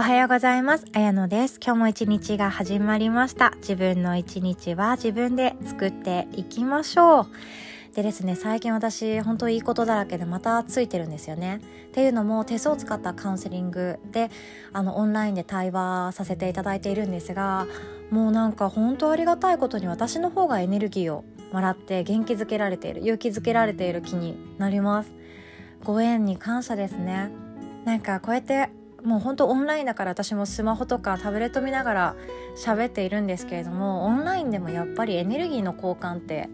おはようございます。あやのです。今日も一日が始まりました。自分の一日は自分で作っていきましょう。でですね、最近私、本当いいことだらけでまたついてるんですよね。っていうのも手相を使ったカウンセリングで、あの、オンラインで対話させていただいているんですが、もうなんか本当ありがたいことに私の方がエネルギーをもらって元気づけられている、勇気づけられている気になります。ご縁に感謝ですね。なんかこうやってもうほんとオンラインだから私もスマホとかタブレット見ながら喋っているんですけれどもオンラインでもやっぱりエネルギーの交換って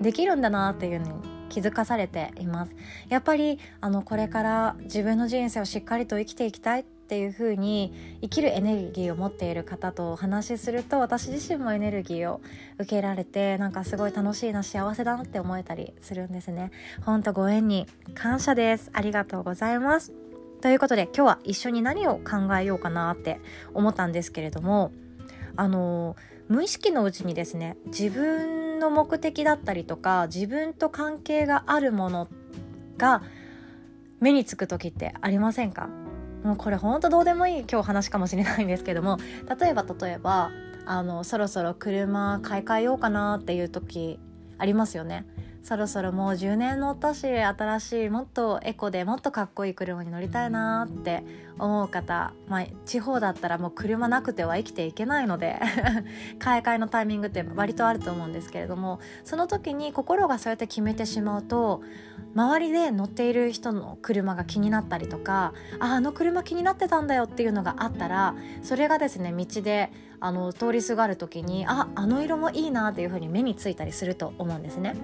できるんだなっていうのに気づかされています。やっぱりあのこれから自分の人生をしっかりと生きていきたいっていう風に生きるエネルギーを持っている方とお話しすると私自身もエネルギーを受けられてなんかすごい楽しいな幸せだなって思えたりするんですね。ほんとご縁に感謝です。ありがとうございます。ということで今日は一緒に何を考えようかなって思ったんですけれどもあの無意識のうちにですね自分の目的だったりとか自分と関係があるものが目につく時ってありませんか？もうこれほんとどうでもいい今日話かもしれないんですけども例えば例えばあのそろそろ車買い替えようかなっていう時ありますよね。そろそろもう10年乗ったし新しいもっとエコでもっとかっこいい車に乗りたいなって思う方、まあ、地方だったらもう車なくては生きていけないので 買い替えのタイミングって割とあると思うんですけれどもその時に心がそうやって決めてしまうと周りで乗っている人の車が気になったりとかああの車気になってたんだよっていうのがあったらそれがですね道であの通りすがる時にああの色もいいなっていう風に目についたりすると思うんですね。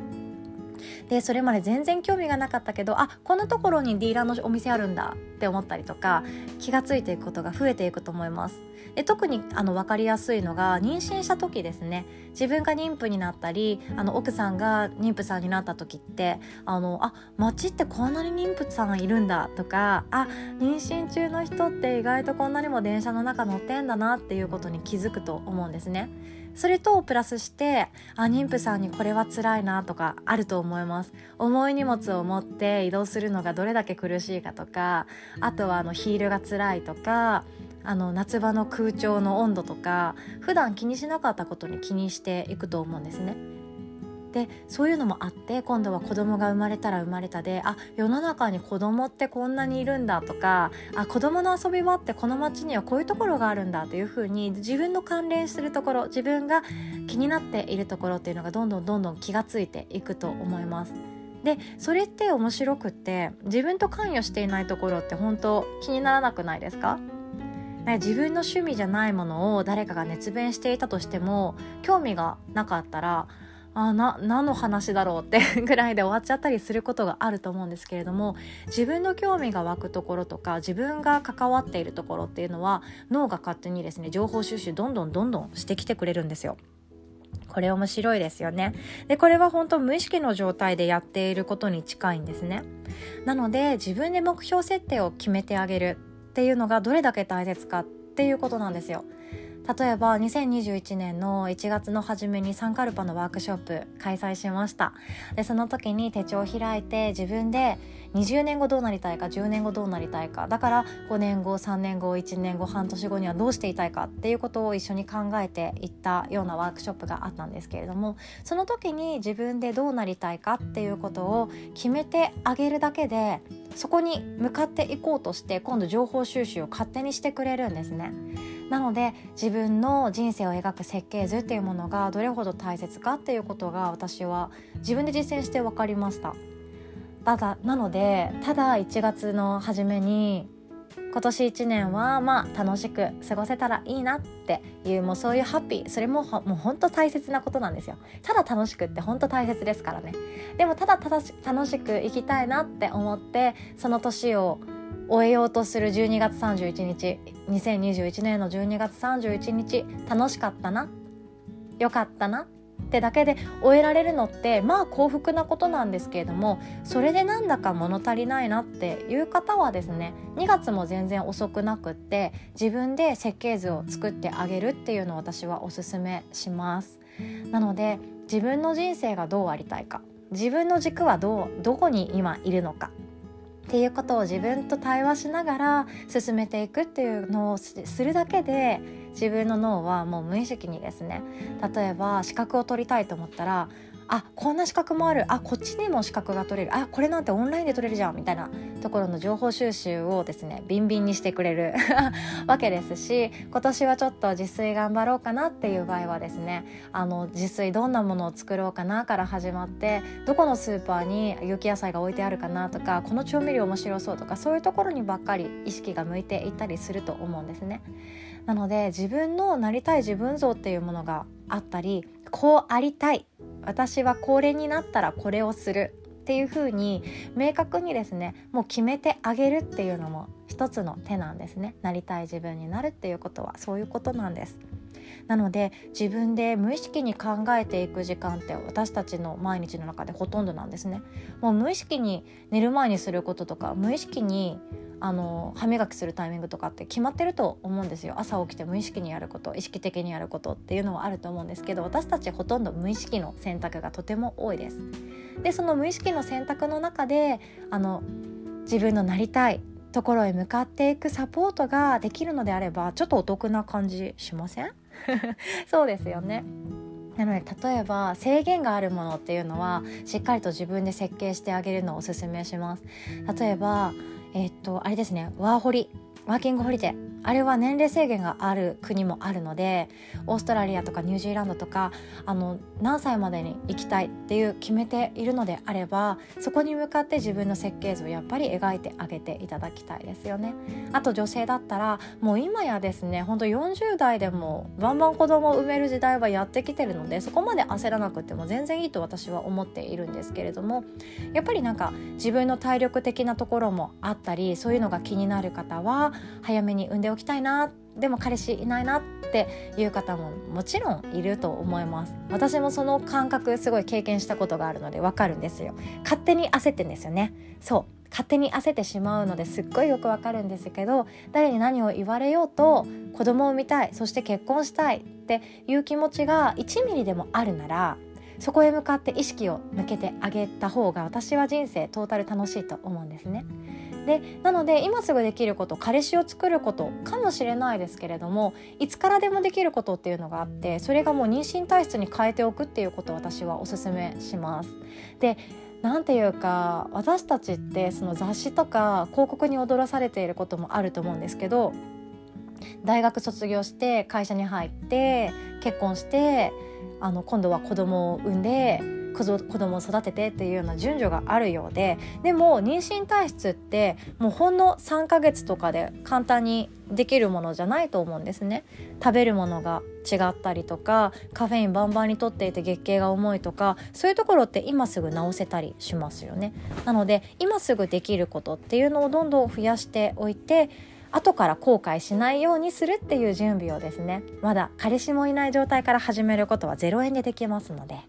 でそれまで全然興味がなかったけどあこんなところにディーラーのお店あるんだって思ったりとか気がついていくことが増えていくと思います。で特にあの分かりやすいのが妊娠した時ですね。自分が妊婦になったりあの奥さんが妊婦さんになった時ってあのあ街ってこんなに妊婦さんいるんだとかあ妊娠中の人って意外とこんなにも電車の中乗ってんだなっていうことに気づくと思うんですね。それとプラスしてあ妊婦さんにこれは辛いなとかあると思います重い荷物を持って移動するのがどれだけ苦しいかとかあとはあのヒールが辛いとかあの夏場の空調の温度とか普段気にしなかったことに気にしていくと思うんですね。でそういうのもあって今度は子供が生まれたら生まれたであ世の中に子供ってこんなにいるんだとかあ子供の遊び場ってこの町にはこういうところがあるんだというふうに自分の関連するところ自分が気になっているところっていうのがどんどんどんどん気がついていくと思います。でそれって面白くって自分と関与していないところって本当気にならなくないですか自分の趣味じゃないものを誰かが熱弁していたとしても興味がなかったらあな何の話だろうって ぐらいで終わっちゃったりすることがあると思うんですけれども自分の興味が湧くところとか自分が関わっているところっていうのは脳が勝手にですね情報収集どんどんどんどんしてきてくれるんですよ。これ面白いですよね。で、これは本当無意識の状態でやっていることに近いんですね。なので自分で目標設定を決めてあげるっていうのがどれだけ大切かっていうことなんですよ。例えば2021年の1月の初めにサンカルパのワークショップ開催しましたでその時に手帳を開いて自分で20年後どうなりたいか10年後どうなりたいかだから5年後3年後1年後半年後にはどうしていたいかっていうことを一緒に考えていったようなワークショップがあったんですけれどもその時に自分でどうなりたいかっていうことを決めてあげるだけでそこに向かっていこうとして今度情報収集を勝手にしてくれるんですね。なので自分の人生を描く設計図っていうものがどれほど大切かっていうことが私は自分で実践して分かりました。ただなのでただ1月の初めに今年1年はまあ楽しく過ごせたらいいなっていうもうそういうハッピーそれももう本当大切なことなんですよ。ただ楽しくって本当大切ですからね。でもただ楽しく生きたいなって思ってその年を終えようとする12月31日。2021年の12月31日。楽しかったな？よかったな？ってだけで終えられるのってまあ幸福なことなんですけれどもそれでなんだか物足りないなっていう方はですね2月も全然遅くなくって自分で設計図を作ってあげるっていうのを私はおすすめします。なので自分の人生がどうありたいか自分の軸はどうどこに今いるのかっていうことを自分と対話しながら進めていくっていうのをするだけで自分の脳はもう無意識にですね例えば資格を取りたいと思ったらあこんな資格もあるあこっちにも資格が取れるあこれなんてオンラインで取れるじゃんみたいなところの情報収集をですねビンビンにしてくれる わけですし今年はちょっと自炊頑張ろうかなっていう場合はですねあの自炊どんなものを作ろうかなから始まってどこのスーパーに有機野菜が置いてあるかなとかこの調味料面白そうとかそういうところにばっかり意識が向いていったりすると思うんですね。なので自分のなりたい自分像っていうものがあったりこうありたい私はこれになったらこれをするっていうふうに明確にですねもう決めてあげるっていうのも一つの手なんですね。なりたい自分になるっていうことは。そういうことなんです。なので自分で無意識に考えていく時間って私たちの毎日の中でほとんどなんですね。もう無意識に寝る前にすることとか無意識にあの歯磨きするタイミングとかって決まってると思うんですよ。朝起きて無意識にやること意識的にやることっていうのはあると思うんですけど私たちほとんど無意識の選択がとても多いです。でその無意識の選択の中であの自分のなりたいところへ向かっていくサポートができるのであればちょっとお得な感じしません？そうですよね。なので例えば制限があるものっていうのはしっかりと自分で設計してあげるのをおすすめします。例えばえっとあれですねワーホリワーキングホリデー。あれは年齢制限がある国もあるのでオーストラリアとかニュージーランドとかあの何歳までに行きたいっていう決めているのであればそこに向かって自分の設計図をやっぱり描いてあげていただきたいですよね。あと女性だったらもう今やですねほんと40代でもバンバン子供を産める時代はやってきてるのでそこまで焦らなくても全然いいと私は思っているんですけれどもやっぱりなんか自分の体力的なところもあったりそういうのが気になる方は早めに産んでおきたいなでも彼氏いないなっていう方ももちろんいると思います。私もその感覚すごい経験したことがあるのでわかるんですよ。勝手に焦ってんですよね。そう。勝手に焦ってしまうのですっごいよくわかるんですけど誰に何を言われようと子供を産みたいそして結婚したいっていう気持ちが1ミリでもあるならそこへ向かって意識を向けてあげた方が私は人生トータル楽しいと思うんですね。でなので今すぐできること彼氏を作ることかもしれないですけれどもいつからでもできることっていうのがあってそれがもう妊娠体質に変えておくっていうことを私はおすすめします。でなんていうか私たちってその雑誌とか広告に踊らされていることもあると思うんですけど大学卒業して会社に入って結婚してあの今度は子供を産んで子供を育ててっていうような順序があるようででも妊娠体質ってもうほんの3ヶ月とかで簡単にできるものじゃないと思うんですね。食べるものが違ったりとかカフェインバンバンにとっていて月経が重いとかそういうところって今すぐ治せたりしますよね。なので今すぐできることっていうのをどんどん増やしておいて後から後悔しないようにするっていう準備をですねまだ彼氏もいない状態から始めることは0円でできますので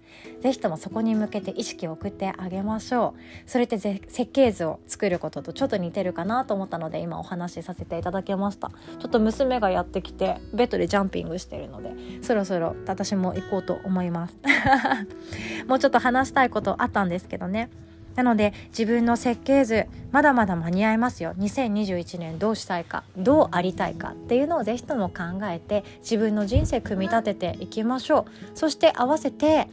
是非ともそこに向けて意識を送ってあげましょう。それって設計図を作ることとちょっと似てるかなと思ったので今お話しさせていただきました。ちょっと娘がやってきてベッドでジャンピングしてるのでそろそろ私も行こうと思います。もうちょっと話したいことあったんですけどね。なので自分の設計図まだまだ間に合いますよ。2021年どうしたいかどうありたいかっていうのをぜひとも考えて自分の人生組み立てていきましょう。そして合わせて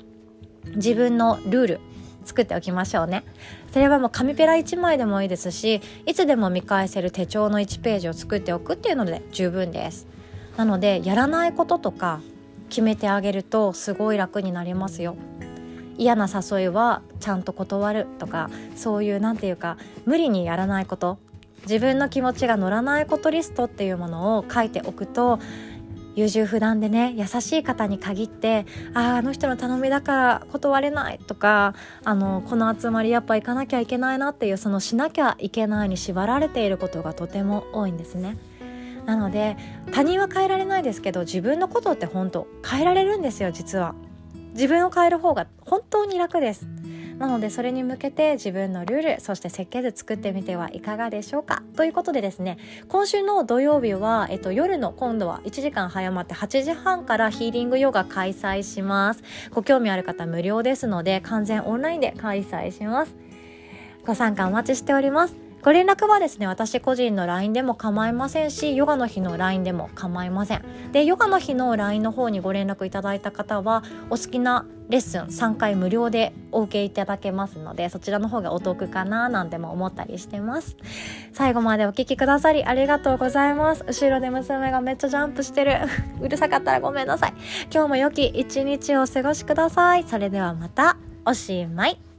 自分のルール作っておきましょうね。それはもう紙ペラ1枚でもいいですしいつでも見返せる手帳の1ページを作っておくっていうので十分です。なのでやらないこととか決めてあげるとすごい楽になりますよ。嫌な誘いはちゃんと断るとかそういう何て言うか無理にやらないこと自分の気持ちが乗らないことリストっていうものを書いておくと優柔不断でね優しい方に限ってあああの人の頼みだから断れないとかあのこの集まりやっぱ行かなきゃいけないなっていうそのしなきゃいけないに縛られていることがとても多いんですね。なので他人は変えられないですけど自分のことって本当変えられるんですよ実は。自分を変える方が本当に楽です。なのでそれに向けて自分のルールそして設計図作ってみてはいかがでしょうか。ということでですね今週の土曜日は、えっと、夜の今度は1時間早まって8時半からヒーリングヨガ開催します。ご興味ある方無料ですので完全オンラインで開催します。ご参加お待ちしております。ご連絡はですね、私個人の LINE でも構いませんし、ヨガの日の LINE でも構いません。で、ヨガの日の LINE の方にご連絡いただいた方は、お好きなレッスン3回無料でお受けいただけますので、そちらの方がお得かななんても思ったりしてます。最後までお聴きくださりありがとうございます。後ろで娘がめっちゃジャンプしてる。うるさかったらごめんなさい。今日も良き一日をお過ごしください。それではまた、おしまい。